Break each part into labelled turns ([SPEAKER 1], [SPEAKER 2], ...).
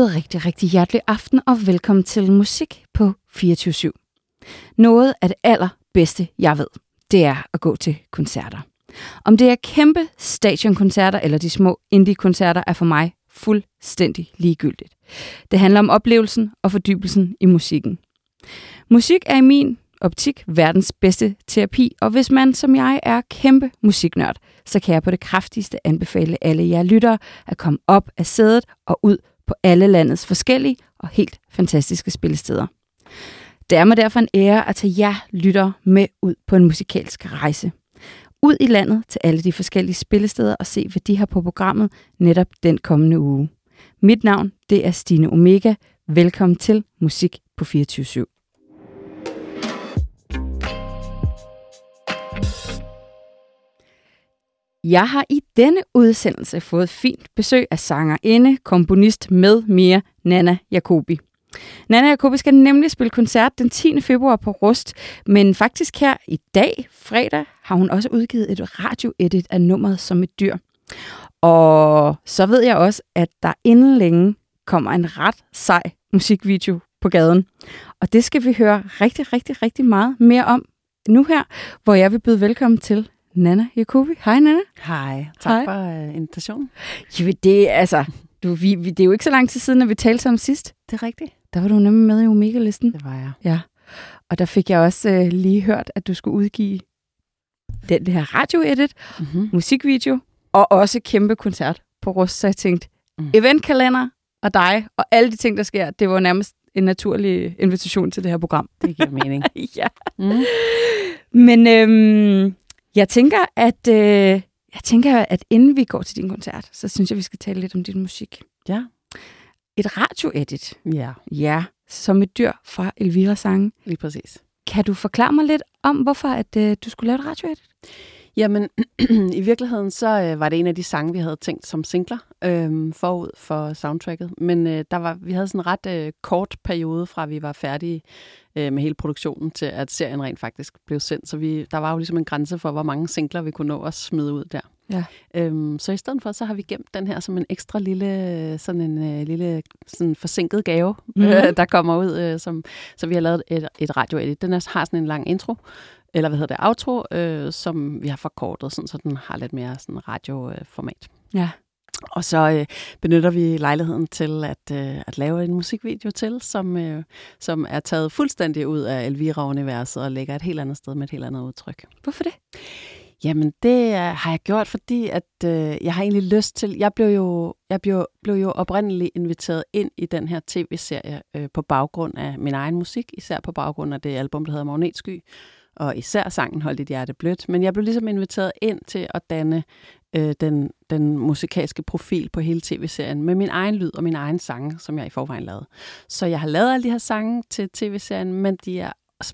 [SPEAKER 1] God rigtig, rigtig hjertelig aften og velkommen til Musik på 24 /7. Noget af det allerbedste, jeg ved, det er at gå til koncerter. Om det er kæmpe stadionkoncerter eller de små indie-koncerter, er for mig fuldstændig ligegyldigt. Det handler om oplevelsen og fordybelsen i musikken. Musik er i min optik verdens bedste terapi, og hvis man som jeg er kæmpe musiknørd, så kan jeg på det kraftigste anbefale alle jer lyttere at komme op af sædet og ud på alle landets forskellige og helt fantastiske spillesteder. Det er mig derfor en ære at tage jer lyttere med ud på en musikalsk rejse. Ud i landet til alle de forskellige spillesteder og se, hvad de har på programmet netop den kommende uge. Mit navn, det er Stine Omega. Velkommen til Musik på 24 /7. Jeg har i denne udsendelse fået fint besøg af sangerinde, komponist med mere Nana Jacobi. Nana Jacobi skal nemlig spille koncert den 10. februar på Rust, men faktisk her i dag, fredag, har hun også udgivet et radioedit af nummeret som et dyr. Og så ved jeg også, at der inden længe kommer en ret sej musikvideo på gaden. Og det skal vi høre rigtig, rigtig, rigtig meget mere om nu her, hvor jeg vil byde velkommen til Nana Jacobi. Hej, Nana.
[SPEAKER 2] Hej. Tak Hej. for uh, invitationen.
[SPEAKER 1] Jo, det, altså, du, vi, vi, det er jo ikke så lang tid siden, at vi talte sammen sidst.
[SPEAKER 2] Det er rigtigt.
[SPEAKER 1] Der var du nemlig med i Omega-listen.
[SPEAKER 2] Det var jeg.
[SPEAKER 1] Ja. Og der fik jeg også uh, lige hørt, at du skulle udgive den, her radioedit, mm-hmm. musikvideo, og også kæmpe koncert på Rust. Så jeg tænkte, mm. eventkalender og dig, og alle de ting, der sker, det var nærmest en naturlig invitation til det her program.
[SPEAKER 2] Det giver mening.
[SPEAKER 1] ja. Mm. Men øhm, jeg tænker, at øh, jeg tænker, at inden vi går til din koncert, så synes jeg, vi skal tale lidt om din musik.
[SPEAKER 2] Ja.
[SPEAKER 1] Et radioedit.
[SPEAKER 2] Ja.
[SPEAKER 1] Ja, som et dyr fra Elvira Sange.
[SPEAKER 2] Lige præcis.
[SPEAKER 1] Kan du forklare mig lidt om, hvorfor at øh, du skulle lave et radioedit?
[SPEAKER 2] Jamen, i virkeligheden så øh, var det en af de sange, vi havde tænkt som singler øh, forud for soundtracket. Men øh, der var, vi havde sådan en ret øh, kort periode fra, vi var færdige øh, med hele produktionen, til at serien rent faktisk blev sendt. Så vi, der var jo ligesom en grænse for, hvor mange singler vi kunne nå at smide ud der.
[SPEAKER 1] Ja.
[SPEAKER 2] Øhm, så i stedet for, så har vi gemt den her som en ekstra lille, sådan en uh, lille sådan forsinket gave, mm. øh, der kommer ud. Øh, som, så vi har lavet et, et radioedit. Den er, har sådan en lang intro, eller hvad hedder det, outro, øh, som vi har forkortet, sådan, så den har lidt mere sådan radioformat.
[SPEAKER 1] Ja.
[SPEAKER 2] Og så øh, benytter vi lejligheden til at, øh, at lave en musikvideo til, som, øh, som er taget fuldstændig ud af Elvira-universet og ligger et helt andet sted med et helt andet udtryk.
[SPEAKER 1] Hvorfor det?
[SPEAKER 2] Jamen, det har jeg gjort, fordi at øh, jeg har egentlig lyst til... Jeg blev jo, jeg blev, blev jo oprindeligt inviteret ind i den her tv-serie øh, på baggrund af min egen musik, især på baggrund af det album, der hedder Magnetsky, og især sangen Hold dit hjerte blødt. Men jeg blev ligesom inviteret ind til at danne øh, den, den musikalske profil på hele tv-serien med min egen lyd og min egen sange, som jeg i forvejen lavede. Så jeg har lavet alle de her sange til tv-serien, men de er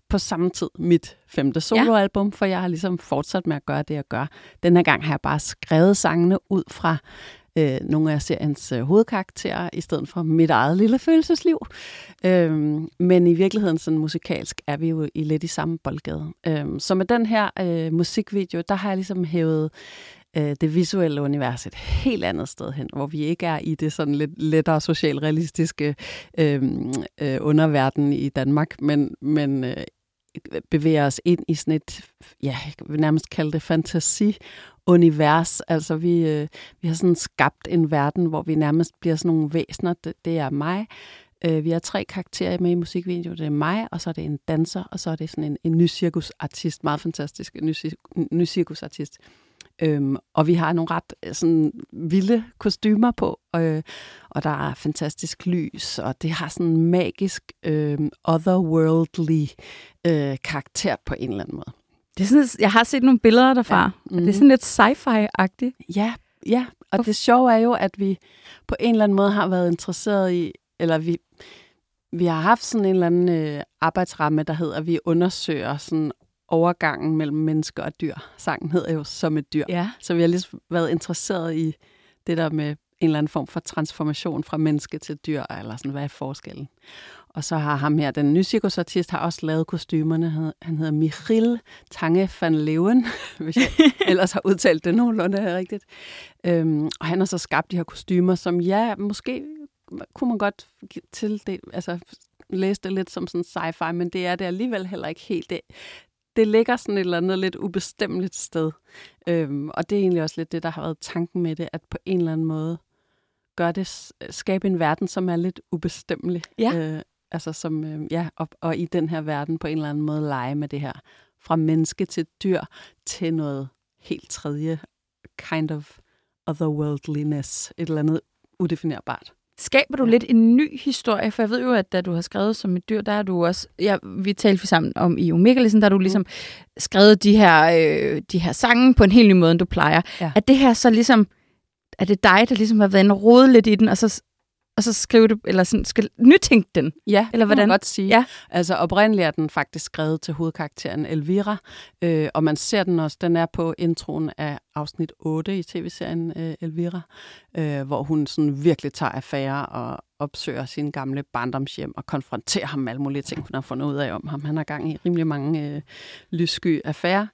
[SPEAKER 2] på samme tid mit femte soloalbum, ja. for jeg har ligesom fortsat med at gøre det, jeg gør. Den her gang har jeg bare skrevet sangene ud fra øh, nogle af seriens øh, hovedkarakterer, i stedet for mit eget lille følelsesliv. Øhm, men i virkeligheden, sådan musikalsk, er vi jo i lidt i samme boldgade. Øhm, så med den her øh, musikvideo, der har jeg ligesom hævet øh, det visuelle univers et helt andet sted hen, hvor vi ikke er i det sådan lidt lettere socialrealistiske øh, øh, underverden i Danmark, men, men øh, bevæger os ind i sådan et, ja, jeg vil nærmest kalde det fantasi univers. Altså vi, øh, vi har sådan skabt en verden, hvor vi nærmest bliver sådan nogle væsener. Det, det er mig. Øh, vi har tre karakterer med i musikvideoen. Det er mig, og så er det en danser, og så er det sådan en, en ny cirkusartist. Meget fantastisk. En ny, ny cirkusartist. Øhm, og vi har nogle ret øh, sådan, vilde kostymer på, øh, og der er fantastisk lys, og det har sådan en magisk, øh, otherworldly øh, karakter på en eller anden måde.
[SPEAKER 1] Det er sådan, jeg har set nogle billeder derfra, ja. mm-hmm. og det er sådan lidt sci-fi-agtigt.
[SPEAKER 2] Ja, ja, og det sjove er jo, at vi på en eller anden måde har været interesseret i, eller vi, vi har haft sådan en eller anden øh, arbejdsramme, der hedder, at vi undersøger sådan overgangen mellem mennesker og dyr. Sangen hedder jo Som et dyr.
[SPEAKER 1] Ja.
[SPEAKER 2] Så vi har ligesom været interesseret i det der med en eller anden form for transformation fra menneske til dyr, eller sådan, hvad er forskellen? Og så har ham her, den nye cirkusartist, har også lavet kostymerne. Han hedder Michiel Tange van Leeuwen, hvis jeg ellers har udtalt det nogenlunde rigtigt. Øhm, og han har så skabt de her kostymer, som ja, måske kunne man godt til det, altså læse det lidt som sådan sci-fi, men det er det alligevel heller ikke helt. Det, det ligger sådan et eller andet lidt ubestemmeligt sted. Øhm, og det er egentlig også lidt det, der har været tanken med det, at på en eller anden måde gør det, skabe en verden, som er lidt ubestemmelig.
[SPEAKER 1] Ja.
[SPEAKER 2] Øh, altså som, øh, ja, og, og i den her verden på en eller anden måde lege med det her. Fra menneske til dyr til noget helt tredje kind of otherworldliness. Et eller andet udefinerbart.
[SPEAKER 1] Skaber du ja. lidt en ny historie? For jeg ved jo, at da du har skrevet som et dyr, der er du også... Ja, vi talte vi sammen om i Omega, ligesom, der har du ligesom mm. skrevet de her, øh, de her sange på en helt ny måde, end du plejer. Ja. Er det her så ligesom... Er det dig, der ligesom har været inde og rode lidt i den, og så og så skrive det, eller sådan, skal nytænke den?
[SPEAKER 2] Ja,
[SPEAKER 1] eller hvordan?
[SPEAKER 2] kan man godt sige. Ja. Altså oprindeligt er den faktisk skrevet til hovedkarakteren Elvira, øh, og man ser den også, den er på introen af afsnit 8 i tv-serien øh, Elvira, øh, hvor hun sådan virkelig tager affære og opsøger sin gamle barndomshjem og konfronterer ham med alle mulige ting, hun har fundet ud af om ham. Han har gang i rimelig mange øh, lyssky affærer.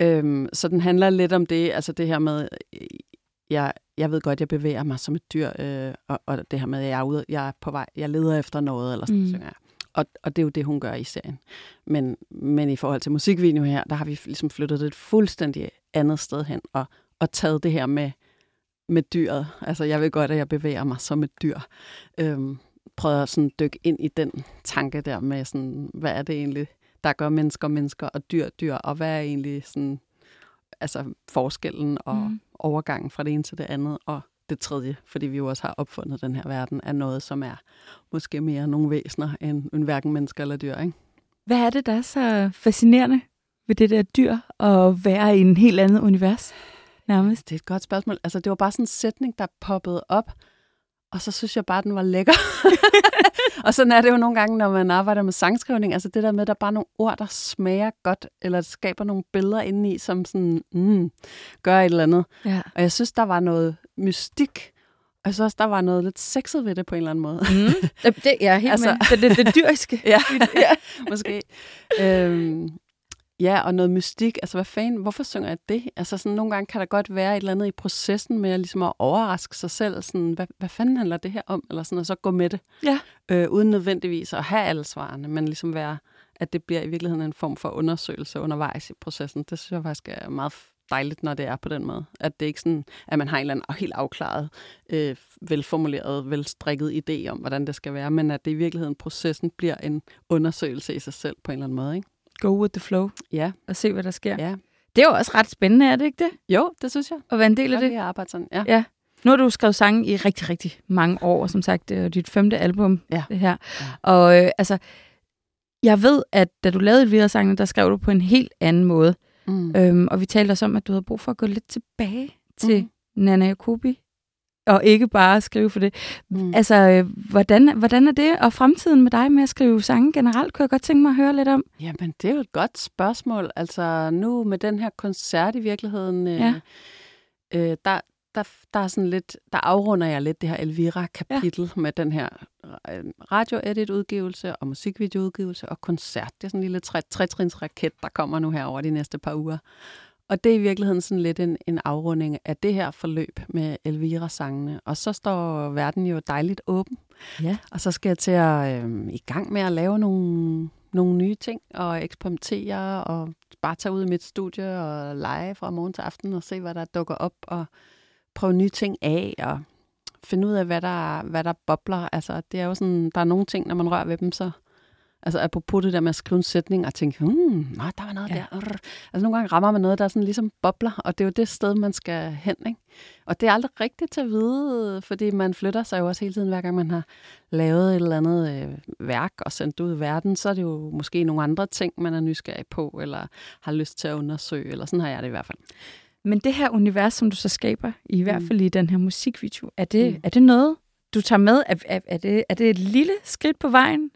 [SPEAKER 2] Øh, så den handler lidt om det, altså det her med, jeg, jeg ved godt, jeg bevæger mig som et dyr, øh, og, og det her med, at jeg er, ude, jeg er på vej, jeg leder efter noget, eller sådan, mm. jeg. Og, og det er jo det, hun gør i serien. Men, men i forhold til musikvideo her, der har vi ligesom flyttet det et fuldstændig andet sted hen, og, og taget det her med, med dyret. Altså, jeg ved godt, at jeg bevæger mig som et dyr. Øhm, prøver at sådan dykke ind i den tanke der med, sådan, hvad er det egentlig, der gør mennesker mennesker og dyr dyr, og hvad er egentlig sådan, altså forskellen og mm. Overgangen fra det ene til det andet, og det tredje, fordi vi jo også har opfundet den her verden, er noget, som er måske mere nogle væsener end, end hverken mennesker eller dyr. Ikke?
[SPEAKER 1] Hvad er det, der er så fascinerende ved det der dyr, at være i en helt andet univers? Nærmest.
[SPEAKER 2] Det er et godt spørgsmål. Altså, det var bare sådan en sætning, der poppede op, og så synes jeg bare, den var lækker. og sådan er det jo nogle gange, når man arbejder med sangskrivning. Altså det der med, at der er bare nogle ord, der smager godt, eller skaber nogle billeder indeni, som sådan, mm, gør et eller andet. Ja. Og jeg synes, der var noget mystik. Og jeg synes også, der var noget lidt sexet ved det på en eller anden måde.
[SPEAKER 1] Mm. Det, ja, helt altså, med. Det, det, det dyriske.
[SPEAKER 2] ja, ja, måske. øhm, Ja, og noget mystik. Altså, hvad fanden, hvorfor synger jeg det? Altså, sådan, nogle gange kan der godt være et eller andet i processen med ligesom at overraske sig selv. Sådan, hvad, hvad fanden handler det her om? Eller sådan, og så gå med det. Ja. Øh, uden nødvendigvis at have alle svarene, men ligesom være, at det bliver i virkeligheden en form for undersøgelse undervejs i processen. Det synes jeg faktisk er meget dejligt, når det er på den måde. At det ikke sådan, at man har en eller anden helt afklaret, øh, velformuleret, velstrikket idé om, hvordan det skal være, men at det i virkeligheden processen bliver en undersøgelse i sig selv på en eller anden måde. Ikke?
[SPEAKER 1] Go with the flow.
[SPEAKER 2] Ja.
[SPEAKER 1] Og se, hvad der sker.
[SPEAKER 2] Ja.
[SPEAKER 1] Det er jo også ret spændende, er det ikke det?
[SPEAKER 2] Jo, det synes jeg.
[SPEAKER 1] At være en del af det.
[SPEAKER 2] Jeg arbejder sådan, ja.
[SPEAKER 1] ja. Nu har du skrevet sange i rigtig, rigtig mange år, som sagt, det er dit femte album, ja. det her. Ja. Og øh, altså, jeg ved, at da du lavede videre sangene, der skrev du på en helt anden måde. Mm. Øhm, og vi talte også om, at du havde brug for at gå lidt tilbage til mm. Nana Jacobi og ikke bare skrive for det. Mm. Altså, øh, hvordan, hvordan er det, og fremtiden med dig med at skrive sange generelt, kunne jeg godt tænke mig at høre lidt om?
[SPEAKER 2] Jamen, det er jo et godt spørgsmål. Altså, nu med den her koncert i virkeligheden, øh, ja. øh, der, der, der er sådan lidt, der afrunder jeg lidt det her Elvira-kapitel ja. med den her øh, radio-edit-udgivelse og musikvideo-udgivelse og koncert. Det er sådan en lille tre, raket der kommer nu her over de næste par uger. Og det er i virkeligheden sådan lidt en, en afrunding af det her forløb med Elvira-sangene. Og så står verden jo dejligt åben. Ja. Og så skal jeg til at øh, i gang med at lave nogle, nogle nye ting og eksperimentere og bare tage ud i mit studie og lege fra morgen til aften og se, hvad der dukker op og prøve nye ting af og finde ud af, hvad der, hvad der bobler. Altså, det er jo sådan, der er nogle ting, når man rører ved dem, så Altså apropos det der med at skrive en sætning og tænke, hmm, nej, der var noget ja. der. Altså nogle gange rammer man noget, der er sådan ligesom bobler, og det er jo det sted, man skal hen. Ikke? Og det er aldrig rigtigt til at vide, fordi man flytter sig jo også hele tiden, hver gang man har lavet et eller andet øh, værk og sendt ud i verden, så er det jo måske nogle andre ting, man er nysgerrig på, eller har lyst til at undersøge, eller sådan har jeg det i hvert fald.
[SPEAKER 1] Men det her univers, som du så skaber, i hvert mm. fald i den her musikvideo, er det, mm. er det noget, du tager med? Er, er, er, det, er det et lille skridt på vejen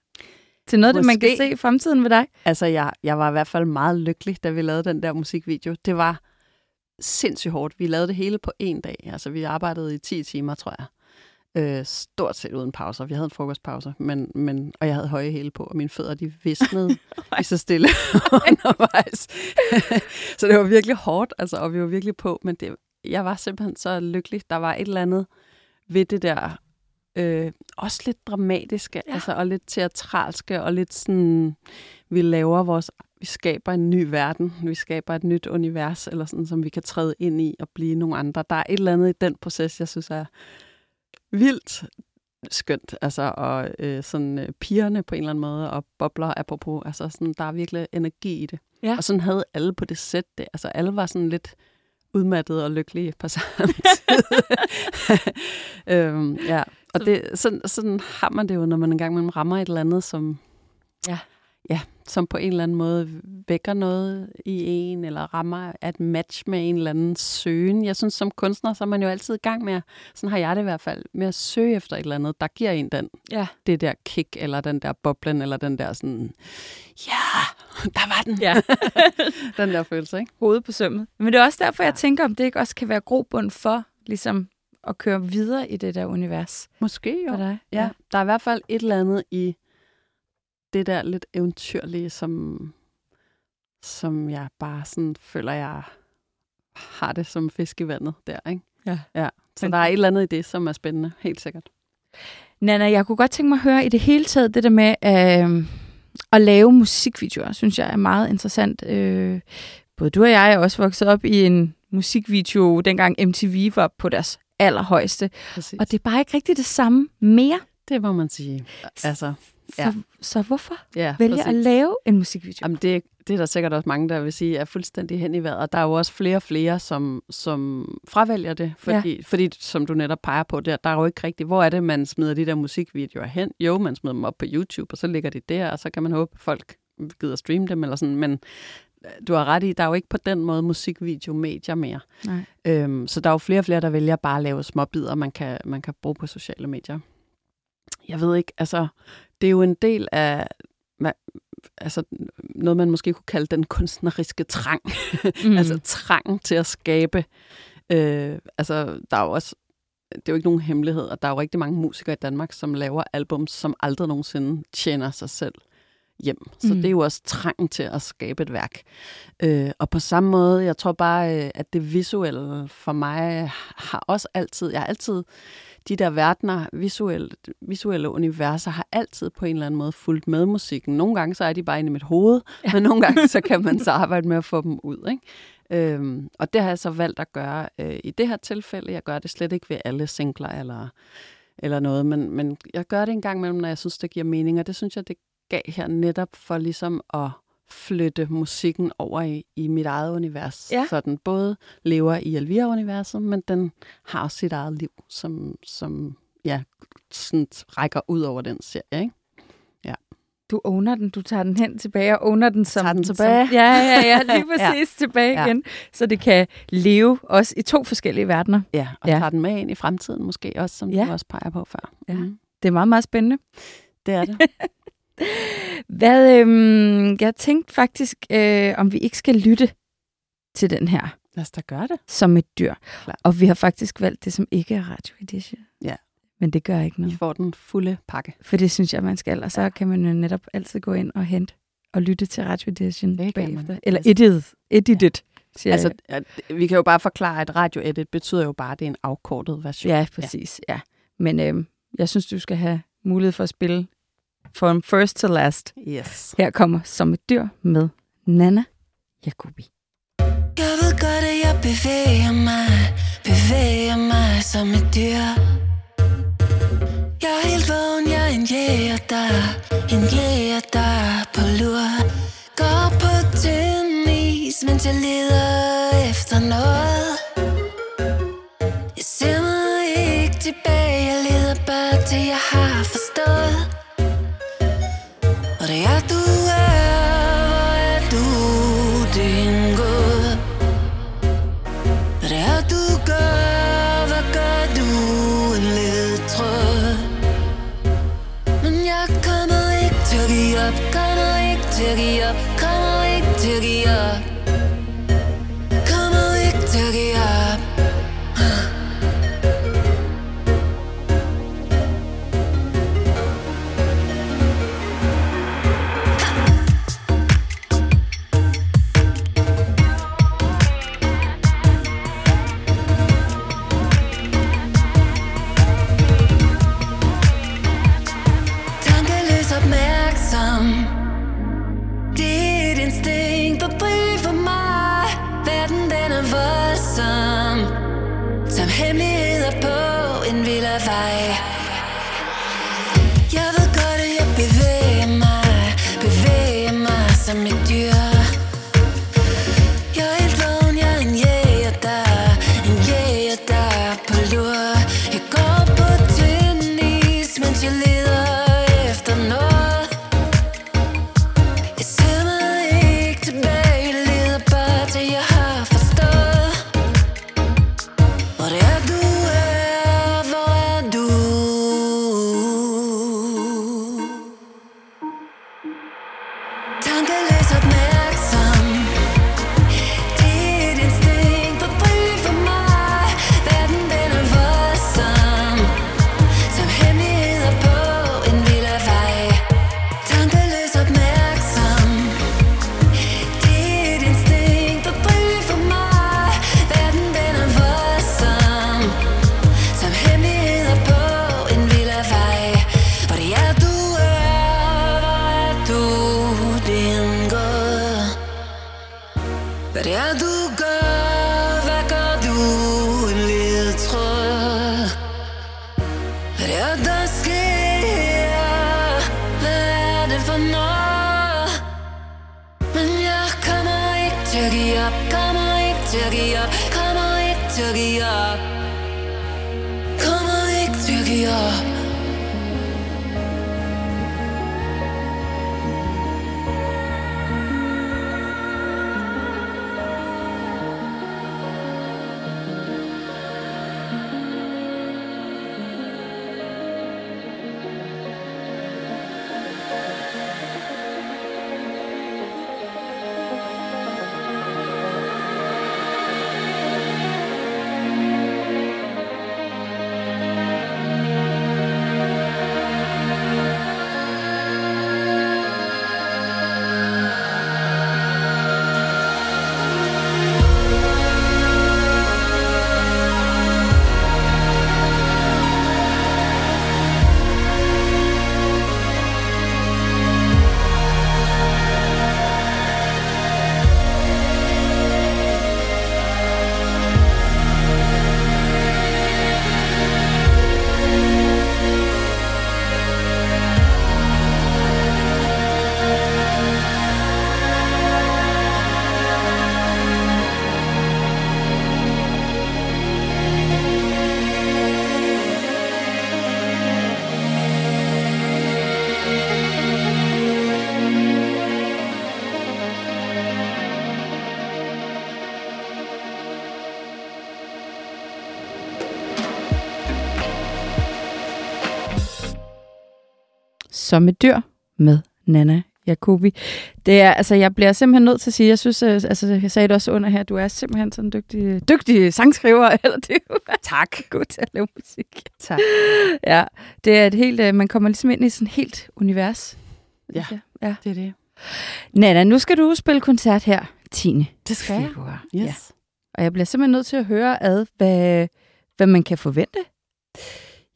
[SPEAKER 1] til noget, Måske. det man kan se i fremtiden med dig?
[SPEAKER 2] Altså, jeg, jeg var i hvert fald meget lykkelig, da vi lavede den der musikvideo. Det var sindssygt hårdt. Vi lavede det hele på en dag. Altså, vi arbejdede i 10 timer, tror jeg. Øh, stort set uden pauser. Vi havde en frokostpause, men, men, og jeg havde høje hæle på, og mine fødder de visnede i så stille undervejs. så det var virkelig hårdt, altså, og vi var virkelig på, men det, jeg var simpelthen så lykkelig. Der var et eller andet ved det der øh, også lidt dramatiske, ja. altså, og lidt teatralske, og lidt sådan, vi laver vores, vi skaber en ny verden, vi skaber et nyt univers, eller sådan, som vi kan træde ind i og blive nogle andre. Der er et eller andet i den proces, jeg synes er vildt skønt, altså, og øh, sådan øh, pigerne på en eller anden måde, og bobler apropos, altså sådan, der er virkelig energi i det. Ja. Og sådan havde alle på det sæt det, altså alle var sådan lidt udmattede og lykkelige på samme tid. øhm, ja, og det, sådan, sådan har man det jo, når man engang man rammer et eller andet, som, ja. Ja, som på en eller anden måde vækker noget i en, eller rammer et match med en eller anden søgen. Jeg synes, som kunstner, så er man jo altid i gang med, sådan har jeg det i hvert fald, med at søge efter et eller andet, der giver en den, ja. det der kick, eller den der boblen, eller den der sådan, ja, der var den. Ja. den der følelse, ikke?
[SPEAKER 1] Hovedet på sømmet. Men det er også derfor, jeg tænker, om det ikke også kan være grobund for, ligesom at køre videre i det der univers.
[SPEAKER 2] Måske jo. Ja. ja. Der er i hvert fald et eller andet i det der lidt eventyrlige, som, som jeg bare sådan føler, jeg har det som fisk i vandet der, ikke? Ja. ja. Så der er et eller andet i det, som er spændende, helt sikkert.
[SPEAKER 1] Nana, jeg kunne godt tænke mig at høre i det hele taget det der med øh, at lave musikvideoer, synes jeg er meget interessant. Øh, både du og jeg er også vokset op i en musikvideo, dengang MTV var på deres allerhøjeste. Præcis. Og det er bare ikke rigtig det samme mere.
[SPEAKER 2] Det må man sige. Altså,
[SPEAKER 1] Ja. Så, så hvorfor ja, vælge præcis. at lave en musikvideo?
[SPEAKER 2] Jamen det, det er der sikkert også mange, der vil sige, er fuldstændig hen i vejret. Og der er jo også flere og flere, som, som fravælger det. Fordi, ja. fordi, som du netop peger på, der, der er jo ikke rigtigt, hvor er det, man smider de der musikvideoer hen? Jo, man smider dem op på YouTube, og så ligger de der, og så kan man håbe, at folk gider streame dem, eller sådan. Men du har ret i, der er jo ikke på den måde musikvideo-medier mere. Nej. Øhm, så der er jo flere og flere, der vælger bare at lave små bidder, man kan, man kan bruge på sociale medier. Jeg ved ikke, altså det er jo en del af altså noget, man måske kunne kalde den kunstneriske trang. Mm. altså trang til at skabe. Øh, altså, der er jo også, det er jo ikke nogen hemmelighed, og der er jo rigtig mange musikere i Danmark, som laver albums, som aldrig nogensinde tjener sig selv hjem. Så mm. det er jo også trangen til at skabe et værk. Øh, og på samme måde, jeg tror bare, øh, at det visuelle for mig har også altid, jeg har altid de der verdener, visuelle, visuelle universer, har altid på en eller anden måde fulgt med musikken. Nogle gange så er de bare inde i mit hoved, ja. men nogle gange så kan man så arbejde med at få dem ud. Ikke? Øhm, og det har jeg så valgt at gøre øh, i det her tilfælde. Jeg gør det slet ikke ved alle singler eller, eller noget, men, men jeg gør det en gang imellem, når jeg synes, det giver mening, og det synes jeg, det gav her netop for ligesom at flytte musikken over i, i mit eget univers. Ja. Så den både lever i Elvira-universet, men den har også sit eget liv, som, som ja, sådan rækker ud over den serie. Ikke? Ja.
[SPEAKER 1] Du owner den, du tager den hen tilbage og owner den som...
[SPEAKER 2] Tager den tilbage.
[SPEAKER 1] Som, ja, ja, ja, lige præcis ja. tilbage ja. igen. Så det kan leve også i to forskellige verdener.
[SPEAKER 2] Ja, og ja. tager den med ind i fremtiden måske også, som ja. du også peger på før.
[SPEAKER 1] Ja. Mm. Det er meget, meget spændende.
[SPEAKER 2] Det er det.
[SPEAKER 1] Hvad, øhm, jeg tænkte faktisk, øh, om vi ikke skal lytte til den her.
[SPEAKER 2] Lad os da gøre det.
[SPEAKER 1] Som et dyr. Klar. Og vi har faktisk valgt det, som ikke er Radio Edition.
[SPEAKER 2] Ja.
[SPEAKER 1] Men det gør ikke noget.
[SPEAKER 2] Vi får den fulde pakke.
[SPEAKER 1] For det synes jeg, man skal. Og så ja. kan man jo netop altid gå ind og hente og lytte til Radio Edition det bagefter. Eller edit. Edited.
[SPEAKER 2] Ja. Altså, vi kan jo bare forklare, at radio edit betyder jo bare, at det er en afkortet version.
[SPEAKER 1] Ja, præcis. Ja. ja. Men øh, jeg synes, du skal have mulighed for at spille from first to last.
[SPEAKER 2] Yes.
[SPEAKER 1] Her kommer Som et dyr med Nana Jacobi. Jeg ved godt, at jeg bevæger mig, bevæger mig som et dyr. Jeg er helt vågen, jeg er en jæger, der, en jæger, der på lur. Går på tynd is, mens jeg leder efter noget.
[SPEAKER 3] Som et dyr
[SPEAKER 1] med Nana Jacobi. Det er, altså, jeg bliver simpelthen nødt til at sige, jeg synes, øh, altså, jeg sagde det også under her, du er simpelthen sådan en dygtig, dygtig sangskriver, eller det er tak. god til at lave musik.
[SPEAKER 2] Tak.
[SPEAKER 1] Ja, det er et helt, øh, man kommer ligesom ind i sådan et helt univers.
[SPEAKER 2] Ja,
[SPEAKER 1] ja.
[SPEAKER 2] det er det.
[SPEAKER 1] Nana, nu skal du spille koncert her 10.
[SPEAKER 2] Det skal jeg. Yes.
[SPEAKER 1] Ja. Og jeg bliver simpelthen nødt til at høre ad, hvad, hvad man kan forvente.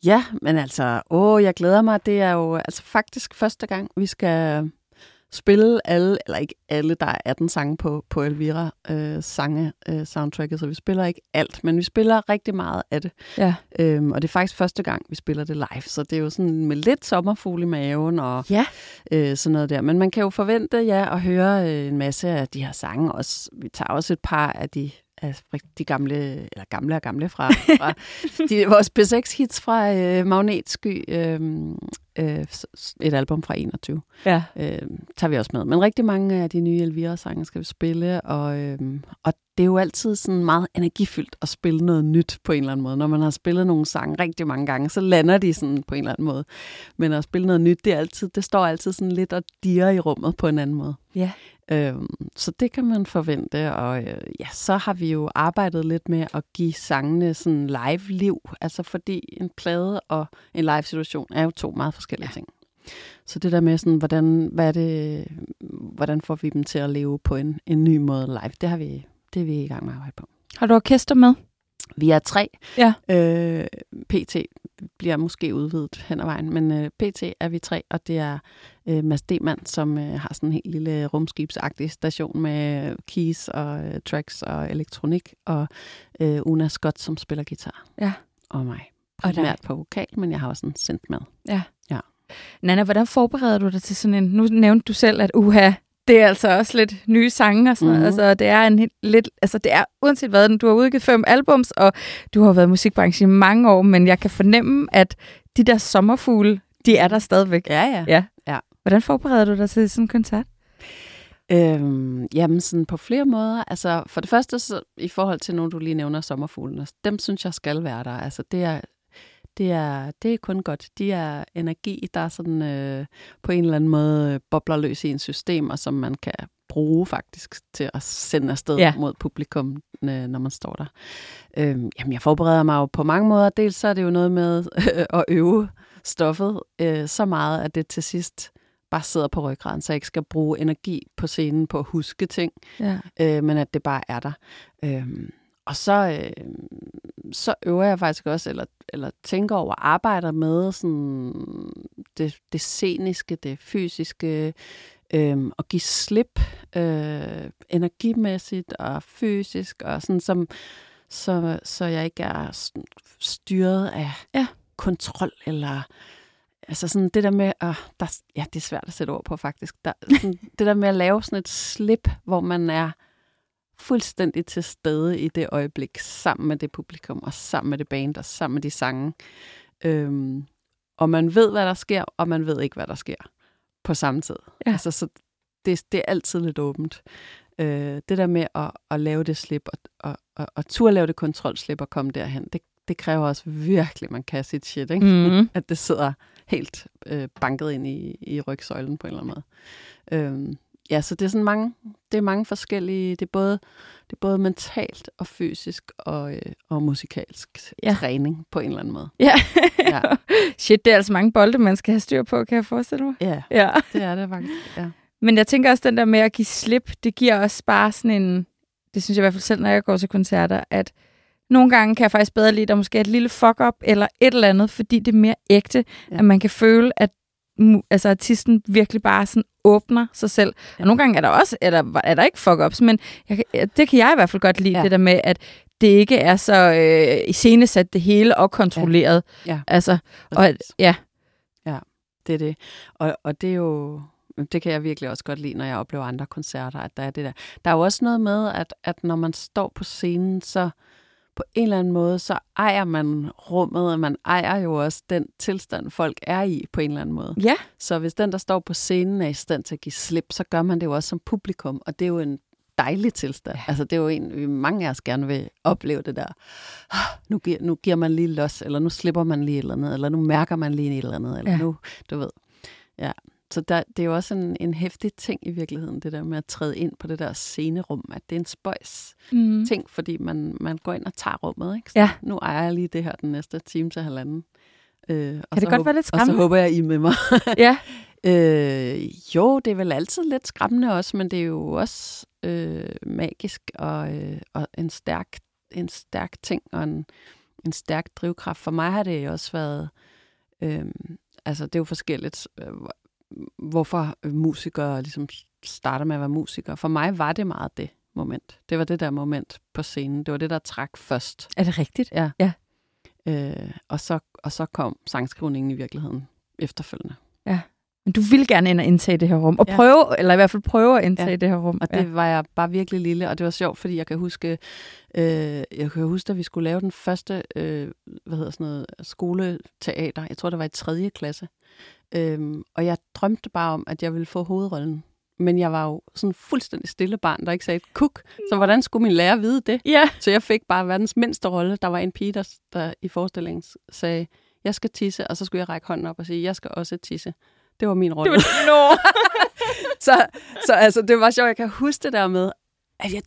[SPEAKER 2] Ja, men altså, åh, jeg glæder mig. Det er jo altså faktisk første gang, vi skal spille alle, eller ikke alle, der er 18 sange på, på Elvira øh, sange øh, soundtracket, så vi spiller ikke alt, men vi spiller rigtig meget af det.
[SPEAKER 1] Ja.
[SPEAKER 2] Øhm, og det er faktisk første gang, vi spiller det live, så det er jo sådan med lidt sommerfugl i maven og
[SPEAKER 1] Ja.
[SPEAKER 2] øh, sådan noget der. Men man kan jo forvente, ja, at høre øh, en masse af de her sange også. Vi tager også et par af de af de gamle, eller gamle og gamle fra, fra de, vores B6-hits fra øh, Magnetsky, øh, øh, et album fra 21,
[SPEAKER 1] Ja.
[SPEAKER 2] øh, tager vi også med. Men rigtig mange af de nye Elvira-sange skal vi spille, og, øh, og det er jo altid sådan meget energifyldt at spille noget nyt på en eller anden måde. Når man har spillet nogle sange rigtig mange gange, så lander de sådan på en eller anden måde. Men at spille noget nyt, det, er altid, det står altid sådan lidt og dirrer i rummet på en anden måde.
[SPEAKER 1] Ja.
[SPEAKER 2] Øhm, så det kan man forvente, og øh, ja, så har vi jo arbejdet lidt med at give sangene sådan live-liv, altså fordi en plade og en live-situation er jo to meget forskellige ja. ting. Så det der med sådan, hvordan, hvad er det, hvordan får vi dem til at leve på en, en ny måde live, det har vi, det er vi i gang med at arbejde på.
[SPEAKER 1] Har du orkester med?
[SPEAKER 2] Vi er tre.
[SPEAKER 1] Ja.
[SPEAKER 2] Øh, PT. Bliver måske udvidet hen ad vejen. Men øh, PT er vi tre, og det er øh, Mads Demand, som øh, har sådan en helt lille rumskibsagtig station med keys og øh, tracks og elektronik, og øh, Una Scott, som spiller guitar.
[SPEAKER 1] Ja.
[SPEAKER 2] Og mig.
[SPEAKER 1] Og dig.
[SPEAKER 2] På vokal, men jeg har også en sendt med.
[SPEAKER 1] Nana, hvordan forbereder du dig til sådan en... Nu nævnte du selv, at uha, det er altså også lidt nye sange og sådan noget.
[SPEAKER 2] Mhm.
[SPEAKER 1] Altså, det er en lidt... Altså, det er uanset hvad, du har udgivet fem albums, og du har været i musikbranchen i mange år, men jeg kan fornemme, at de der sommerfugle, de er der stadigvæk.
[SPEAKER 2] Ja, ja.
[SPEAKER 1] Ja.
[SPEAKER 2] Ja.
[SPEAKER 1] Hvordan forbereder du dig til sådan en koncert?
[SPEAKER 2] Øhm, jamen sådan på flere måder. Altså for det første, så, i forhold til nogle, du lige nævner, sommerfuglene, dem synes jeg skal være der. Altså det er, det er, det er kun godt. De er energi, der er sådan øh, på en eller anden måde øh, bobler løs i en system, og som man kan bruge faktisk til at sende afsted Ja. mod publikum, øh, når man står der. Øhm, jamen jeg forbereder mig jo på mange måder. Dels så er det jo noget med øh, at øve stoffet øh, så meget, at det til sidst bare sidder på ryggraden, så jeg ikke skal bruge energi på scenen på at huske ting,
[SPEAKER 1] Ja.
[SPEAKER 2] øh, men at det bare er der. Øhm, og så, øh, så øver jeg faktisk også, eller, eller tænker over, arbejder med sådan det, det sceniske, det fysiske, øh, og give slip øh, energimæssigt og fysisk, og sådan som, så, så jeg ikke er styret af
[SPEAKER 1] Ja.
[SPEAKER 2] kontrol, eller altså sådan det der med, at, der, ja, det er svært at sætte ord på faktisk, der, sådan, det der med at lave sådan et slip, hvor man er fuldstændig til stede i det øjeblik, sammen med det publikum, og sammen med det band, og sammen med de sange. Øhm, og man ved, hvad der sker, og man ved ikke, hvad der sker på samme tid.
[SPEAKER 1] Ja.
[SPEAKER 2] Altså, så det, det er altid lidt åbent. Øh, det der med at, at lave det slip, og, og, og, og turde lave det kontrolslip og komme derhen, det, det kræver også virkelig, at man kan sit shit, ikke?
[SPEAKER 1] Mm.
[SPEAKER 2] at det sidder helt øh, banket ind i, i rygsøjlen på en eller anden måde. Øhm, ja, så det er sådan mange, det er mange forskellige, det er både, det er både mentalt og fysisk og, øh, og musikalsk
[SPEAKER 1] Ja.
[SPEAKER 2] træning på en eller anden måde.
[SPEAKER 1] Ja.
[SPEAKER 2] Ja.
[SPEAKER 1] Shit, det er altså mange bolde, man skal have styr på, kan jeg forestille mig.
[SPEAKER 2] Ja,
[SPEAKER 1] Ja.
[SPEAKER 2] det er det faktisk. Ja.
[SPEAKER 1] Men jeg tænker også, den der med at give slip, det giver også bare sådan en... Det synes jeg i hvert fald selv, når jeg går til koncerter, at nogle gange kan jeg faktisk bedre lide, at der måske er et lille fuck-up eller et eller andet, fordi det er mere ægte, ja. At man kan føle, at altså, artisten virkelig bare sådan åbner sig selv. Ja.
[SPEAKER 2] Ja.
[SPEAKER 1] Og nogle gange er der også er der, er der ikke fuck-ups, men jeg, det kan jeg i hvert fald godt lide, ja.
[SPEAKER 2] Ja.
[SPEAKER 1] det der med, at det ikke er så øh, iscenesat det hele og kontrolleret.
[SPEAKER 2] Ja.
[SPEAKER 1] Altså, og,
[SPEAKER 2] Præcis.
[SPEAKER 1] ja,
[SPEAKER 2] Det er det. Og, og det er jo, det kan jeg virkelig også godt lide, når jeg oplever andre koncerter, at der er det der. Der er jo også noget med, at, at når man står på scenen, så på en eller anden måde, så ejer man rummet, og man ejer jo også den tilstand, folk er i på en eller anden måde.
[SPEAKER 1] ja,
[SPEAKER 2] Så hvis den, der står på scenen, er i stand til at give slip, så gør man det jo også som publikum, og det er jo en dejlig tilstand. Ja. Altså det er jo en, vi mange af os gerne vil opleve det der. "Ah, Nu giver, nu giver man lige los, eller nu slipper man lige et eller andet, eller nu mærker man lige et eller andet, eller
[SPEAKER 1] ja.
[SPEAKER 2] nu, du ved. Ja. Så der, det er jo også en, en hæftig ting i virkeligheden, det der med at træde ind på det der scenerum, at det er en spøjs
[SPEAKER 1] mm.
[SPEAKER 2] ting, fordi man, man går ind og tager rummet, ikke? Så
[SPEAKER 1] Ja.
[SPEAKER 2] nu ejer jeg lige det her den næste time til halvanden. Øh, og
[SPEAKER 1] Kan det
[SPEAKER 2] så
[SPEAKER 1] godt være lidt
[SPEAKER 2] Og så
[SPEAKER 1] skræmmende?
[SPEAKER 2] håber jeg, I med mig.
[SPEAKER 1] ja.
[SPEAKER 2] Øh, jo, det er vel altid lidt skræmmende også, men det er jo også øh, magisk og, øh, og en, stærk, en stærk ting og en, en stærk drivkraft. For mig har det også været, øh, altså det er jo forskelligt, øh, hvorfor musikere ligesom starter med at være musikere. For mig var det meget det moment. Det var det der moment på scenen. Det var det, der trak først.
[SPEAKER 1] Er det rigtigt?
[SPEAKER 2] Ja.
[SPEAKER 1] Ja.
[SPEAKER 2] Øh, og, så, og så kom sangskrivningen i virkeligheden efterfølgende.
[SPEAKER 1] Men du vil gerne ind og indtage det her rum, og
[SPEAKER 2] Ja.
[SPEAKER 1] prøve, eller i hvert fald prøve at indtage
[SPEAKER 2] Ja.
[SPEAKER 1] det her rum.
[SPEAKER 2] Og det var jeg bare virkelig lille, og det var sjovt, fordi jeg kan huske, øh, jeg kan huske, at vi skulle lave den første, øh, hvad hedder sådan noget, skoleteater. Jeg tror, det var i tredje klasse. Øhm, og jeg drømte bare om, at jeg ville få hovedrollen. Men jeg var jo sådan fuldstændig stille barn, der ikke sagde et kuk. Så hvordan skulle min lærer vide det?
[SPEAKER 1] Ja.
[SPEAKER 2] Så jeg fik bare verdens mindste rolle. Der var en pige, der, der i forestillingen sagde, jeg skal tisse, og så skulle jeg række hånden op og sige, jeg skal også tisse. Det var min rolle.
[SPEAKER 1] Det var, no.
[SPEAKER 2] så, så altså, det var sjovt, jeg kan huske det der med, at jeg,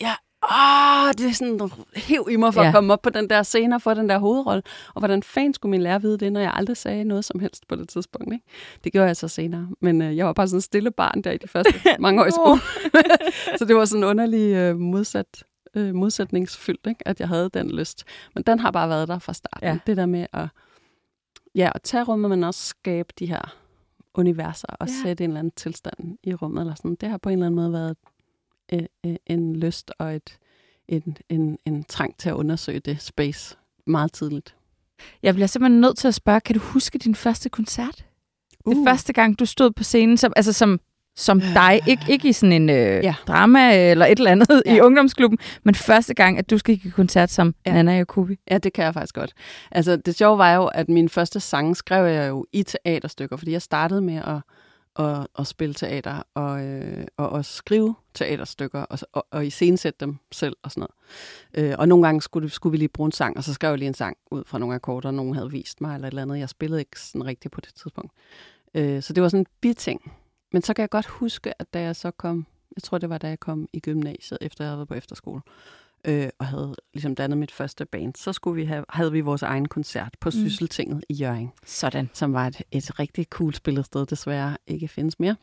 [SPEAKER 2] jeg åh, det er sådan hæv i mig for
[SPEAKER 1] Ja.
[SPEAKER 2] at komme op på den der scene og få den der hovedrolle. Og hvordan fanden skulle min lærer vide det, når jeg aldrig sagde noget som helst på det tidspunkt. Ikke? Det gjorde jeg så senere. Men øh, jeg var bare sådan en stille barn der i de første mange år i skole. så det var sådan en underlig øh, modsat, øh, modsætningsfyldt, ikke? at jeg havde den lyst. Men den har bare været der fra starten.
[SPEAKER 1] Ja.
[SPEAKER 2] Det der med at, ja, at tage rummet, men også skabe de her universer og
[SPEAKER 1] ja.
[SPEAKER 2] sætte en eller anden tilstand i rummet. Eller sådan. Det har på en eller anden måde været øh, øh, en lyst og et, en, en, en trang til at undersøge det space meget tidligt.
[SPEAKER 1] Jeg bliver simpelthen nødt til at spørge, kan du huske din første koncert? Uh. Det første gang, du stod på scenen, som, altså som, som dig, ikke, ikke i sådan en øh, ja. Drama eller et eller andet ja. i ungdomsklubben, men første gang, at du skal i koncert som. Ja. Nana Jacobi.
[SPEAKER 2] Ja, det kan jeg faktisk godt. Altså, det sjove var jo, at min første sang skrev jeg jo i teaterstykker, fordi jeg startede med at, at, at spille teater og, øh, og at skrive teaterstykker og, og, og iscenesætte dem selv og sådan noget. Øh, og nogle gange skulle, skulle vi lige bruge en sang, og så skrev jeg lige en sang ud fra nogle akkorder, nogen havde vist mig eller et eller andet. Jeg spillede ikke sådan rigtigt på det tidspunkt. Øh, så det var sådan en biting. Men så kan jeg godt huske, at da jeg så kom, jeg tror det var da jeg kom i gymnasiet, efter jeg havde været på efterskole, øh, og havde ligesom dannet mit første band, så skulle vi have, havde vi vores egen koncert på
[SPEAKER 1] Mm.
[SPEAKER 2] Sysseltinget i Jørgen,
[SPEAKER 1] Sådan.
[SPEAKER 2] som var et, et rigtig cool spillested, desværre ikke findes mere.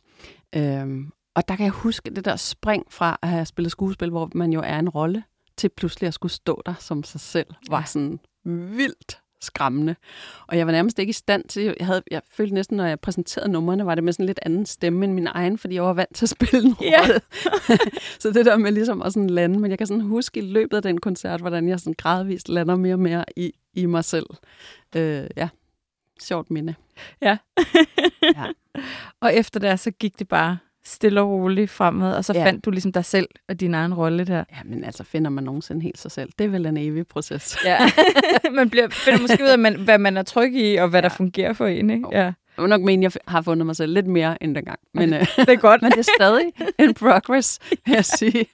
[SPEAKER 2] Øhm, og der kan jeg huske det der spring fra at have spillet skuespil, hvor man jo er en rolle, til pludselig at skulle stå der som sig selv, var
[SPEAKER 1] Ja.
[SPEAKER 2] sådan vildt skræmmende. Og jeg var nærmest ikke i stand til, jeg, havde, jeg følte næsten, når jeg præsenterede numrene, var det med sådan lidt anden stemme end min egen, fordi jeg var vant til at spille en rolle. så det der med ligesom at sådan lande, men jeg kan sådan huske i løbet af den koncert, hvordan jeg sådan gradvist lander mere og mere i, i mig selv. Øh, ja, sjovt minde.
[SPEAKER 1] Ja.
[SPEAKER 2] Ja.
[SPEAKER 1] Og efter det, så gik det bare stille og roligt fremad, og så ja. Fandt du ligesom dig selv og din egen rolle der.
[SPEAKER 2] Ja, men altså finder man nogensinde helt sig selv. Det er vel en evig proces.
[SPEAKER 1] Ja. man bliver, finder måske ud af, man, hvad man er tryg i, og hvad ja. der fungerer for en. Ikke?
[SPEAKER 2] Jo.
[SPEAKER 1] Ja.
[SPEAKER 2] Jeg vil nok mene, at jeg har fundet mig selv lidt mere end dengang. Men, øh,
[SPEAKER 1] Det er godt.
[SPEAKER 2] men det er stadig en progress, vil jeg sige.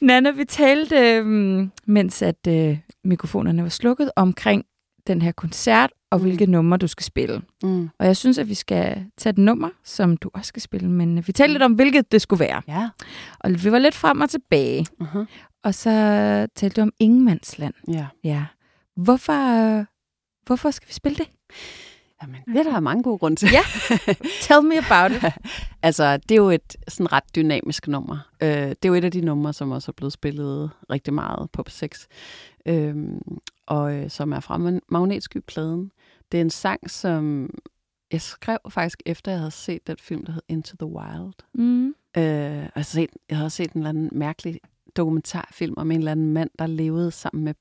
[SPEAKER 1] Nana, vi talte, øhm, mens at øh, mikrofonerne var slukket, omkring den her koncert, og
[SPEAKER 2] Mm.
[SPEAKER 1] hvilke numre du skal spille.
[SPEAKER 2] Mm.
[SPEAKER 1] Og jeg synes, at vi skal tage et nummer, som du også skal spille, men øh, vi talte lidt om, hvilket det skulle være.
[SPEAKER 2] Ja.
[SPEAKER 1] Og vi var lidt frem og tilbage,
[SPEAKER 2] Uh-huh.
[SPEAKER 1] og så talte du om Ingemandsland.
[SPEAKER 2] Ja.
[SPEAKER 1] Ja. Hvorfor, øh, hvorfor skal vi spille det?
[SPEAKER 2] Jamen, det er der mange gode grunde til.
[SPEAKER 1] Ja. Tell me about it.
[SPEAKER 2] altså, det er jo et sådan ret dynamisk nummer. Øh, det er jo et af de numre, som også er blevet spillet rigtig meget på P6. Øhm, og øh, som er fra Magnetsky-pladen. Det er en sang, som jeg skrev faktisk efter, jeg havde set den film, der hed Into the Wild.
[SPEAKER 1] Mm.
[SPEAKER 2] Øh, og set, jeg havde set en eller anden mærkelig dokumentarfilm om en eller anden mand, der levede sammen med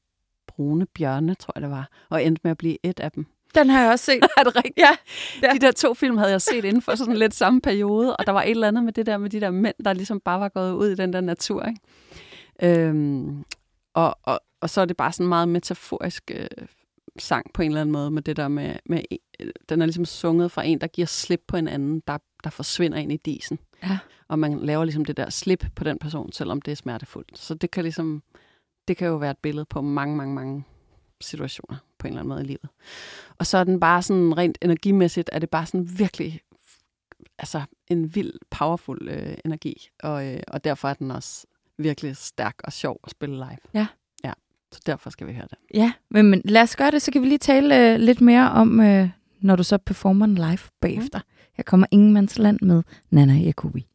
[SPEAKER 2] brune bjørne, tror jeg det var, og endte med at blive et af dem.
[SPEAKER 1] Den har jeg også set.
[SPEAKER 2] Er det rigtigt?
[SPEAKER 1] Ja. Ja.
[SPEAKER 2] De der to film havde jeg set inden for sådan lidt samme periode, og der var et eller andet med det der med de der mænd, der ligesom bare var gået ud i den der natur. Ikke? Øhm, og, og, og så er det bare sådan en meget metaforisk øh, sang på en eller anden måde, med det der med, med den er ligesom sunget fra en, der giver slip på en anden, der, der forsvinder ind i disen.
[SPEAKER 1] Ja.
[SPEAKER 2] Og man laver ligesom det der slip på den person, selvom det er smertefuldt. Så det kan ligesom, det kan jo være et billede på mange, mange, mange situationer på en eller anden måde i livet. Og så er den bare sådan rent energimæssigt, er det bare sådan virkelig altså en vild, powerful øh, energi. Og, øh, og derfor er den også virkelig stærk og sjov at spille live.
[SPEAKER 1] Ja.
[SPEAKER 2] Så derfor skal vi høre den.
[SPEAKER 1] Ja, men, men lad os gøre det, så kan vi lige tale øh, lidt mere om, øh, når du så performer live bagefter. Her kommer Ingemandsland med Nana Jacobi.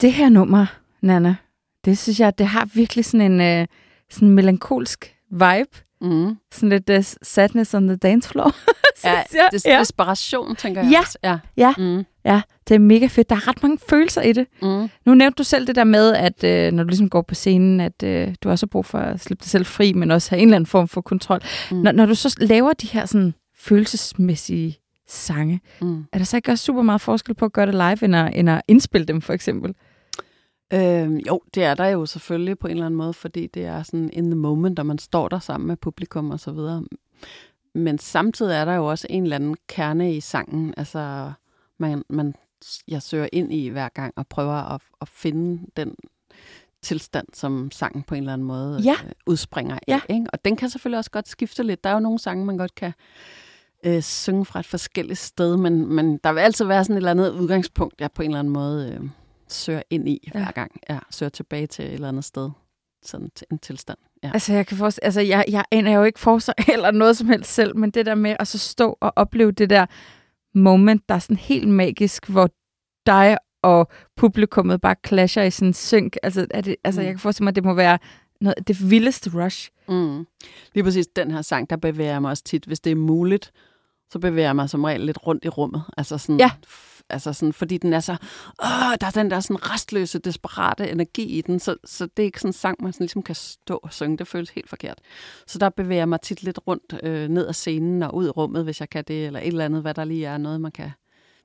[SPEAKER 1] Det her nummer, Nana, det synes jeg, det har virkelig sådan en øh, sådan en melankolsk vibe.
[SPEAKER 2] Mm.
[SPEAKER 1] Sådan lidt uh, sadness on the dance floor.
[SPEAKER 2] Ja,
[SPEAKER 1] jeg.
[SPEAKER 2] des-
[SPEAKER 1] ja.
[SPEAKER 2] desperation, tænker jeg
[SPEAKER 1] Ja.
[SPEAKER 2] også. Ja.
[SPEAKER 1] Ja.
[SPEAKER 2] Mm.
[SPEAKER 1] ja, det er mega fedt. Der er ret mange følelser i det.
[SPEAKER 2] Mm.
[SPEAKER 1] Nu nævnte du selv det der med, at øh, når du ligesom går på scenen, at øh, du også har brug for at slippe dig selv fri, men også have en eller anden form for kontrol.
[SPEAKER 2] Mm.
[SPEAKER 1] Når, når du så laver de her sådan følelsesmæssige sange,
[SPEAKER 2] Mm.
[SPEAKER 1] er der så ikke også super meget forskel på at gøre det live, end at, end at indspille dem, for eksempel?
[SPEAKER 2] Øhm, jo, det er der jo selvfølgelig på en eller anden måde, fordi det er sådan in the moment, og man står der sammen med publikum og så videre. Men samtidig er der jo også en eller anden kerne i sangen, altså man, man jeg søger ind i hver gang og prøver at, at finde den tilstand, som sangen på en eller anden måde
[SPEAKER 1] Ja.
[SPEAKER 2] øh, udspringer af.
[SPEAKER 1] Ja.
[SPEAKER 2] Ikke? Og den kan selvfølgelig også godt skifte lidt. Der er jo nogle sange, man godt kan øh, synge fra et forskelligt sted, men, men der vil altid være sådan et eller andet udgangspunkt, jeg på en eller anden måde øh, søger ind i
[SPEAKER 1] Ja.
[SPEAKER 2] ja. hver gang. Jeg søger tilbage til et eller andet sted. Sådan til en tilstand. Ja.
[SPEAKER 1] Altså, jeg kan forestille, altså, jeg, jeg aner jo ikke for sig eller noget som helst selv, men det der med at så stå og opleve det der moment, der er sådan helt magisk, hvor dig og publikummet bare clasher i sådan en synk. Altså, er det, altså
[SPEAKER 2] Mm.
[SPEAKER 1] jeg kan forestille mig, at det må være noget, det vildeste rush.
[SPEAKER 2] Mm. Lige præcis den her sang, der bevæger jeg mig også tit, hvis det er muligt, så bevæger jeg mig som regel lidt rundt i rummet. Altså sådan,
[SPEAKER 1] Ja.
[SPEAKER 2] Altså sådan, fordi den er så, åh, der er den der sådan restløse, desperate energi i den, så, så det er ikke sådan en sang, man sådan ligesom kan stå og synge. Det føles helt forkert. Så der bevæger jeg mig tit lidt rundt øh, ned ad scenen og ud i rummet, hvis jeg kan det, eller et eller andet, hvad der lige er, noget man kan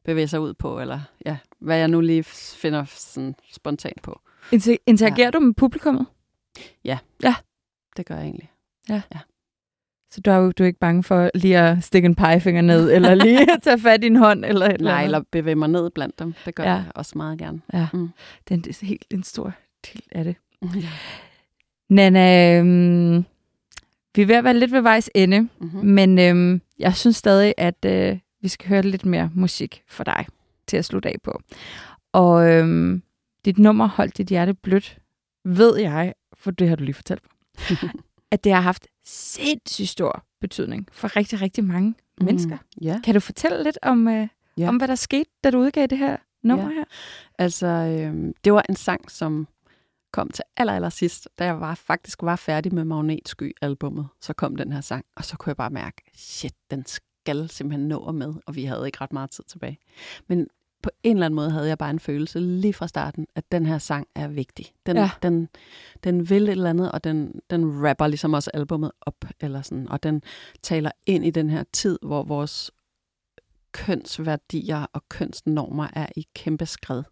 [SPEAKER 2] bevæge sig ud på, eller ja, hvad jeg nu lige finder sådan spontant på.
[SPEAKER 1] Inter- interagerer ja. du med publikummet?
[SPEAKER 2] Det gør jeg egentlig.
[SPEAKER 1] Så du er jo du er ikke bange for lige at stikke en pegefinger ned, eller lige at tage fat i en hånd, eller et eller
[SPEAKER 2] Nej, eller bevæge mig ned blandt dem. Det gør
[SPEAKER 1] Ja.
[SPEAKER 2] jeg også meget gerne.
[SPEAKER 1] Ja,
[SPEAKER 2] Mm.
[SPEAKER 1] det er en, det er helt en stor del af det.
[SPEAKER 2] Ja.
[SPEAKER 1] Nana, øhm, vi er ved at være lidt ved vejs ende,
[SPEAKER 2] Mm-hmm.
[SPEAKER 1] men øhm, jeg synes stadig, at øh, vi skal høre lidt mere musik for dig til at slutte af på. Og øhm, dit nummer, Hold dit hjerte blødt, ved jeg, for det har du lige fortalt mig, at det har haft sindssygt stor betydning for rigtig, rigtig mange mm. mennesker.
[SPEAKER 2] Ja,
[SPEAKER 1] Kan du fortælle lidt om, øh,
[SPEAKER 2] Ja.
[SPEAKER 1] om hvad der skete, da du udgav det her nummer
[SPEAKER 2] Ja.
[SPEAKER 1] her?
[SPEAKER 2] altså øh, det var en sang, som kom til aller, aller sidst, da jeg var, faktisk var færdig med Magnetsky-albummet. Så kom den her sang, og så kunne jeg bare mærke, shit, den skal simpelthen nå med, og vi havde ikke ret meget tid tilbage. Men på en eller anden måde havde jeg bare en følelse lige fra starten, at den her sang er vigtig. Den,
[SPEAKER 1] Ja.
[SPEAKER 2] den, den vil et eller andet, og den, den rapper ligesom også albummet op, eller sådan, og den taler ind i den her tid, hvor vores kønsværdier og kønsnormer er i kæmpe skred.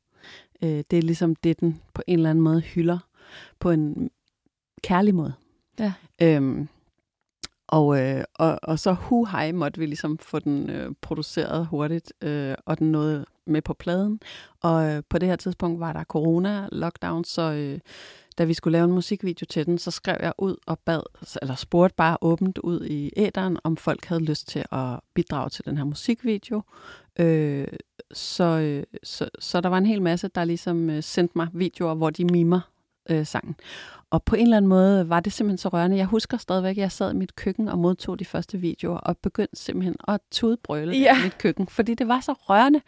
[SPEAKER 2] Øh, det er ligesom det, den på en eller anden måde hylder på en kærlig måde.
[SPEAKER 1] Ja.
[SPEAKER 2] Øhm, og, øh, og, og så hu hej måtte vi ligesom få den øh, produceret hurtigt, øh, og den nåede med på pladen. Og øh, på det her tidspunkt var der corona-lockdown, så øh, da vi skulle lave en musikvideo til den, så skrev jeg ud og bad, eller spurgte bare åbent ud i æderen, om folk havde lyst til at bidrage til den her musikvideo. Øh, så, øh, så, så der var en hel masse, der ligesom øh, sendte mig videoer, hvor de mimer øh, sangen. Og på en eller anden måde var det simpelthen så rørende. Jeg husker stadigvæk, at jeg sad i mit køkken og modtog de første videoer, og begyndte simpelthen at tudbrøle
[SPEAKER 1] Ja.
[SPEAKER 2] i mit køkken, fordi det var så rørende.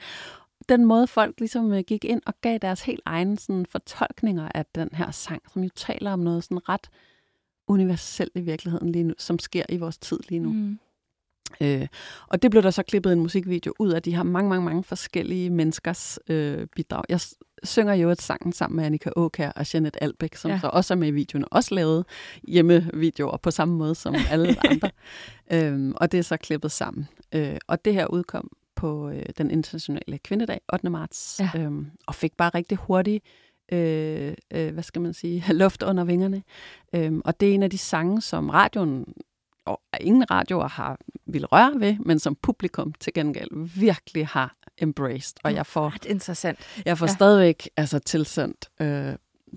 [SPEAKER 2] Den måde, folk ligesom øh, gik ind og gav deres helt egne sådan, fortolkninger af den her sang, som jo taler om noget sådan ret universelt i virkeligheden lige nu, som sker i vores tid lige nu.
[SPEAKER 1] Mm.
[SPEAKER 2] Øh, og det blev der så klippet en musikvideo ud af de her mange, mange, mange forskellige menneskers øh, bidrag. Jeg synger jo et sangen sammen med Annika Åkær og Jeanette Albæk, som
[SPEAKER 1] Ja.
[SPEAKER 2] så også er med i videoen, også lavet hjemmevideoer på samme måde som alle andre. øhm, og det er så klippet sammen. Øh, og det her udkom på øh, den internationale kvindedag 8. marts,
[SPEAKER 1] Ja.
[SPEAKER 2] øhm, og fik bare rigtig hurtigt øh, øh, hvad skal man sige, luft under vingerne. Øhm, og det er en af de sange, som radioen og ingen radioer har vil røre ved, men som publikum til gengæld virkelig har embraced. Og jeg får,
[SPEAKER 1] Ret interessant.
[SPEAKER 2] jeg får
[SPEAKER 1] Ja.
[SPEAKER 2] stadigvæk altså, tilsendt øh,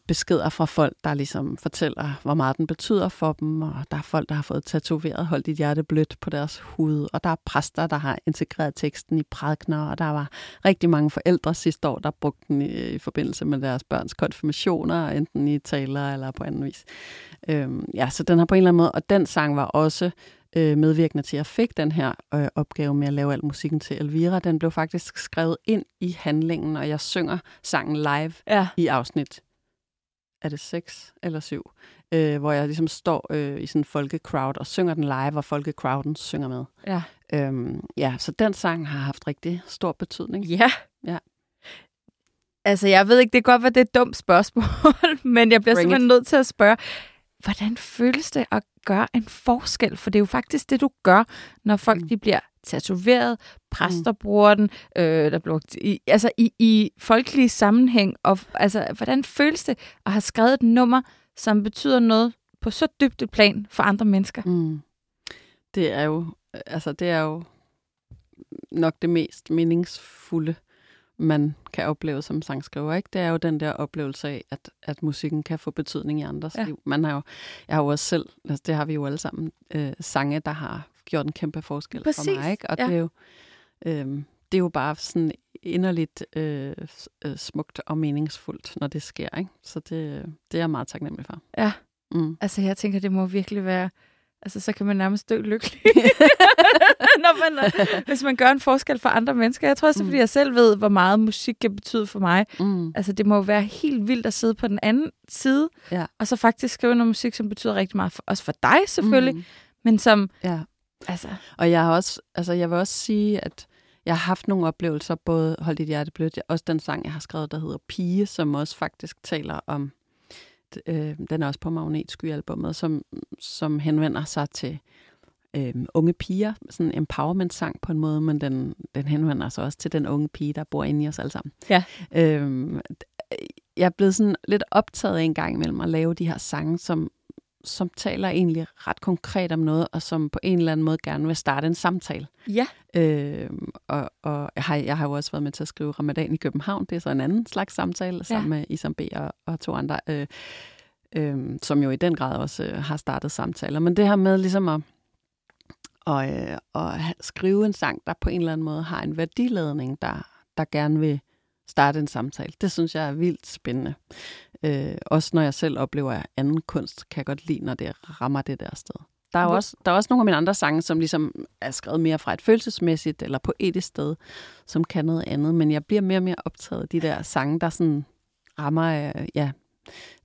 [SPEAKER 2] beskeder fra folk, der ligesom fortæller, hvor meget den betyder for dem, og der er folk, der har fået tatoveret, holdt dit hjerte blødt på deres hud, og der er præster, der har integreret teksten i prædikner, og der var rigtig mange forældre sidste år, der brugte den i, i forbindelse med deres børns konfirmationer, enten i taler eller på anden vis. Øhm, ja, så den har på en eller anden måde, og den sang var også øh, medvirkende til, at jeg fik den her øh, opgave med at lave al musikken til Elvira. Den blev faktisk skrevet ind i handlingen, og jeg synger sangen live
[SPEAKER 1] Ja.
[SPEAKER 2] i afsnit, er det seks eller syv, øh, hvor jeg ligesom står øh, i sådan en folkecrowd og synger den live, og folkecrowden synger med.
[SPEAKER 1] Ja.
[SPEAKER 2] Øhm, ja, så den sang har haft rigtig stor betydning.
[SPEAKER 1] Ja.
[SPEAKER 2] Ja.
[SPEAKER 1] Altså, jeg ved ikke, det kan godt være, det er et dumt spørgsmål, men jeg bliver
[SPEAKER 2] Bring
[SPEAKER 1] simpelthen nødt til at spørge, hvordan føles det at gøre en forskel? For det er jo faktisk det, du gør, når folk
[SPEAKER 2] Mm.
[SPEAKER 1] de bliver tatoveret, præster bruger den, øh, der bliver, i, altså i, i folkelig sammenhæng. Og, altså, hvordan føles det at have skrevet et nummer, som betyder noget på så dybt et plan for andre mennesker?
[SPEAKER 2] Mm. Det er jo, altså det er jo nok det mest meningsfulde, man kan opleve som sangskriver, ikke? Det er jo den der oplevelse af, at, at musikken kan få betydning i andres
[SPEAKER 1] Ja.
[SPEAKER 2] liv. Man har jo, jeg har jo også selv, altså det har vi jo alle sammen, øh, sange, der har gjort en kæmpe forskel
[SPEAKER 1] Præcis,
[SPEAKER 2] for mig, ikke? Og
[SPEAKER 1] ja.
[SPEAKER 2] det er jo, øh, det er jo bare sådan inderligt øh, øh, smukt og meningsfuldt, når det sker, ikke? Så det, det er jeg meget taknemmelig for.
[SPEAKER 1] Ja.
[SPEAKER 2] Mm.
[SPEAKER 1] Altså, jeg tænker, det må virkelig være... Altså, så kan man nærmest dø lykkelig, når man, hvis man gør en forskel for andre mennesker. Jeg tror også, det er,
[SPEAKER 2] Mm.
[SPEAKER 1] fordi jeg selv ved, hvor meget musik kan betyde for mig.
[SPEAKER 2] Mm.
[SPEAKER 1] Altså, det må jo være helt vildt at sidde på den anden side,
[SPEAKER 2] Ja.
[SPEAKER 1] og så faktisk skrive noget musik, som betyder rigtig meget, for, også for dig selvfølgelig, mm.
[SPEAKER 2] Mm.
[SPEAKER 1] men som...
[SPEAKER 2] Ja.
[SPEAKER 1] Altså,
[SPEAKER 2] Og jeg har også, altså jeg vil også sige, at jeg har haft nogle oplevelser, både Hold dit hjerte blødt, også den sang, jeg har skrevet, der hedder Pige, som også faktisk taler om, øh, den er også på Magnetsky-albummet, som, som henvender sig til øh, unge piger, sådan en empowerment-sang på en måde, men den, den henvender sig også til den unge pige, der bor inde i os alle sammen.
[SPEAKER 1] Ja.
[SPEAKER 2] Øh, jeg er blevet sådan lidt optaget en gang imellem at lave de her sange, som, som taler egentlig ret konkret om noget, og som på en eller anden måde gerne vil starte en samtale.
[SPEAKER 1] ja.
[SPEAKER 2] Øh, og og jeg, har, jeg har jo også været med til at skrive Ramadan i København. Det er så en anden slags samtale, sammen med Isam B. og, og to andre, øh, øh, som jo i den grad også øh, har startet samtaler. Men det her med ligesom at, og, øh, at skrive en sang, der på en eller anden måde har en værdiladning, der, der gerne vil starte en samtale, det synes jeg er vildt spændende. Øh, også når jeg selv oplever at anden kunst, kan jeg godt lide, når det rammer det der sted. Der er, jo også, der er også nogle af mine andre sange, som ligesom er skrevet mere fra et følelsesmæssigt eller poetisk sted, som kan noget andet. Men jeg bliver mere og mere optaget af de der sange, der sådan rammer, øh, ja,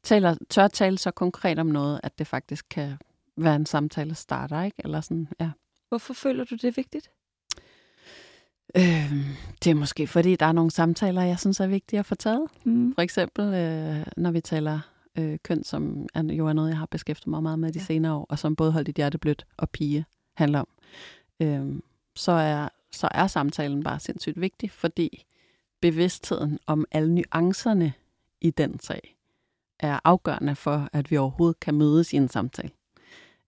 [SPEAKER 2] taler, tør tale så konkret om noget, at det faktisk kan være en samtale starter, ikke? Eller sådan, ja.
[SPEAKER 1] Hvorfor føler du det er vigtigt?
[SPEAKER 2] Øh, det er måske, fordi der er nogle samtaler, jeg synes er vigtige at få taget.
[SPEAKER 1] Mm.
[SPEAKER 2] For eksempel, øh, når vi taler øh, køn, som er, jo er noget, jeg har beskæftiget mig meget med de
[SPEAKER 1] Ja.
[SPEAKER 2] senere år, og som både Hold dit hjerte blødt og Pige handler om, øh, så, er, så er samtalen bare sindssygt vigtig, fordi bevidstheden om alle nuancerne i den sag er afgørende for, at vi overhovedet kan mødes i en samtale.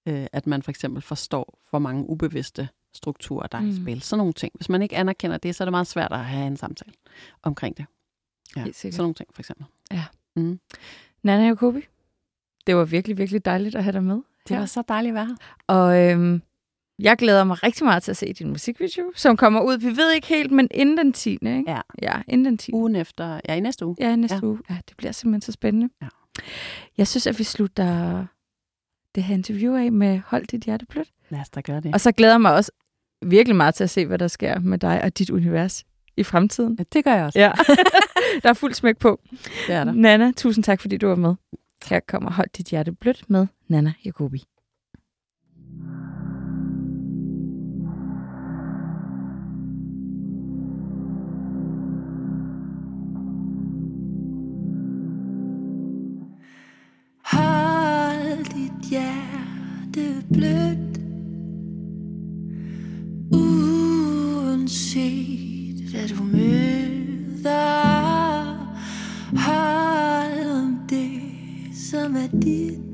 [SPEAKER 2] Øh, at man for eksempel forstår, hvor mange ubevidste strukturer, der er i
[SPEAKER 1] Mm.
[SPEAKER 2] spil. Sådan nogle ting. Hvis man ikke anerkender det, så er det meget svært at have en samtale omkring det. Ja, sådan nogle ting for eksempel.
[SPEAKER 1] Nana Jacobi, det var virkelig, virkelig dejligt at have dig med.
[SPEAKER 2] Det
[SPEAKER 1] her.
[SPEAKER 2] var så dejligt at være her.
[SPEAKER 1] Og øhm, jeg glæder mig rigtig meget til at se din musikvideo, som kommer ud. Vi ved ikke helt, men inden den 10. Ikke?
[SPEAKER 2] Ja.
[SPEAKER 1] Ja, inden den 10.
[SPEAKER 2] Ugen efter, ja i næste uge.
[SPEAKER 1] Ja, i næste ja.
[SPEAKER 2] Ja.
[SPEAKER 1] uge. Ja, det bliver simpelthen så spændende.
[SPEAKER 2] Ja.
[SPEAKER 1] Jeg synes, at vi slutter det her interview af med Hold dit hjerte blødt.
[SPEAKER 2] Lad os da gøre det.
[SPEAKER 1] Og så glæder jeg mig også virkelig meget til at se, hvad der sker med dig og dit univers i fremtiden.
[SPEAKER 2] Ja, det gør jeg også.
[SPEAKER 1] Ja, der er fuld smæk på.
[SPEAKER 2] Det er der.
[SPEAKER 1] Nana, tusind tak, fordi du var med. Her kommer Hold dit hjerte blødt med Nana Jacobi.
[SPEAKER 3] Som er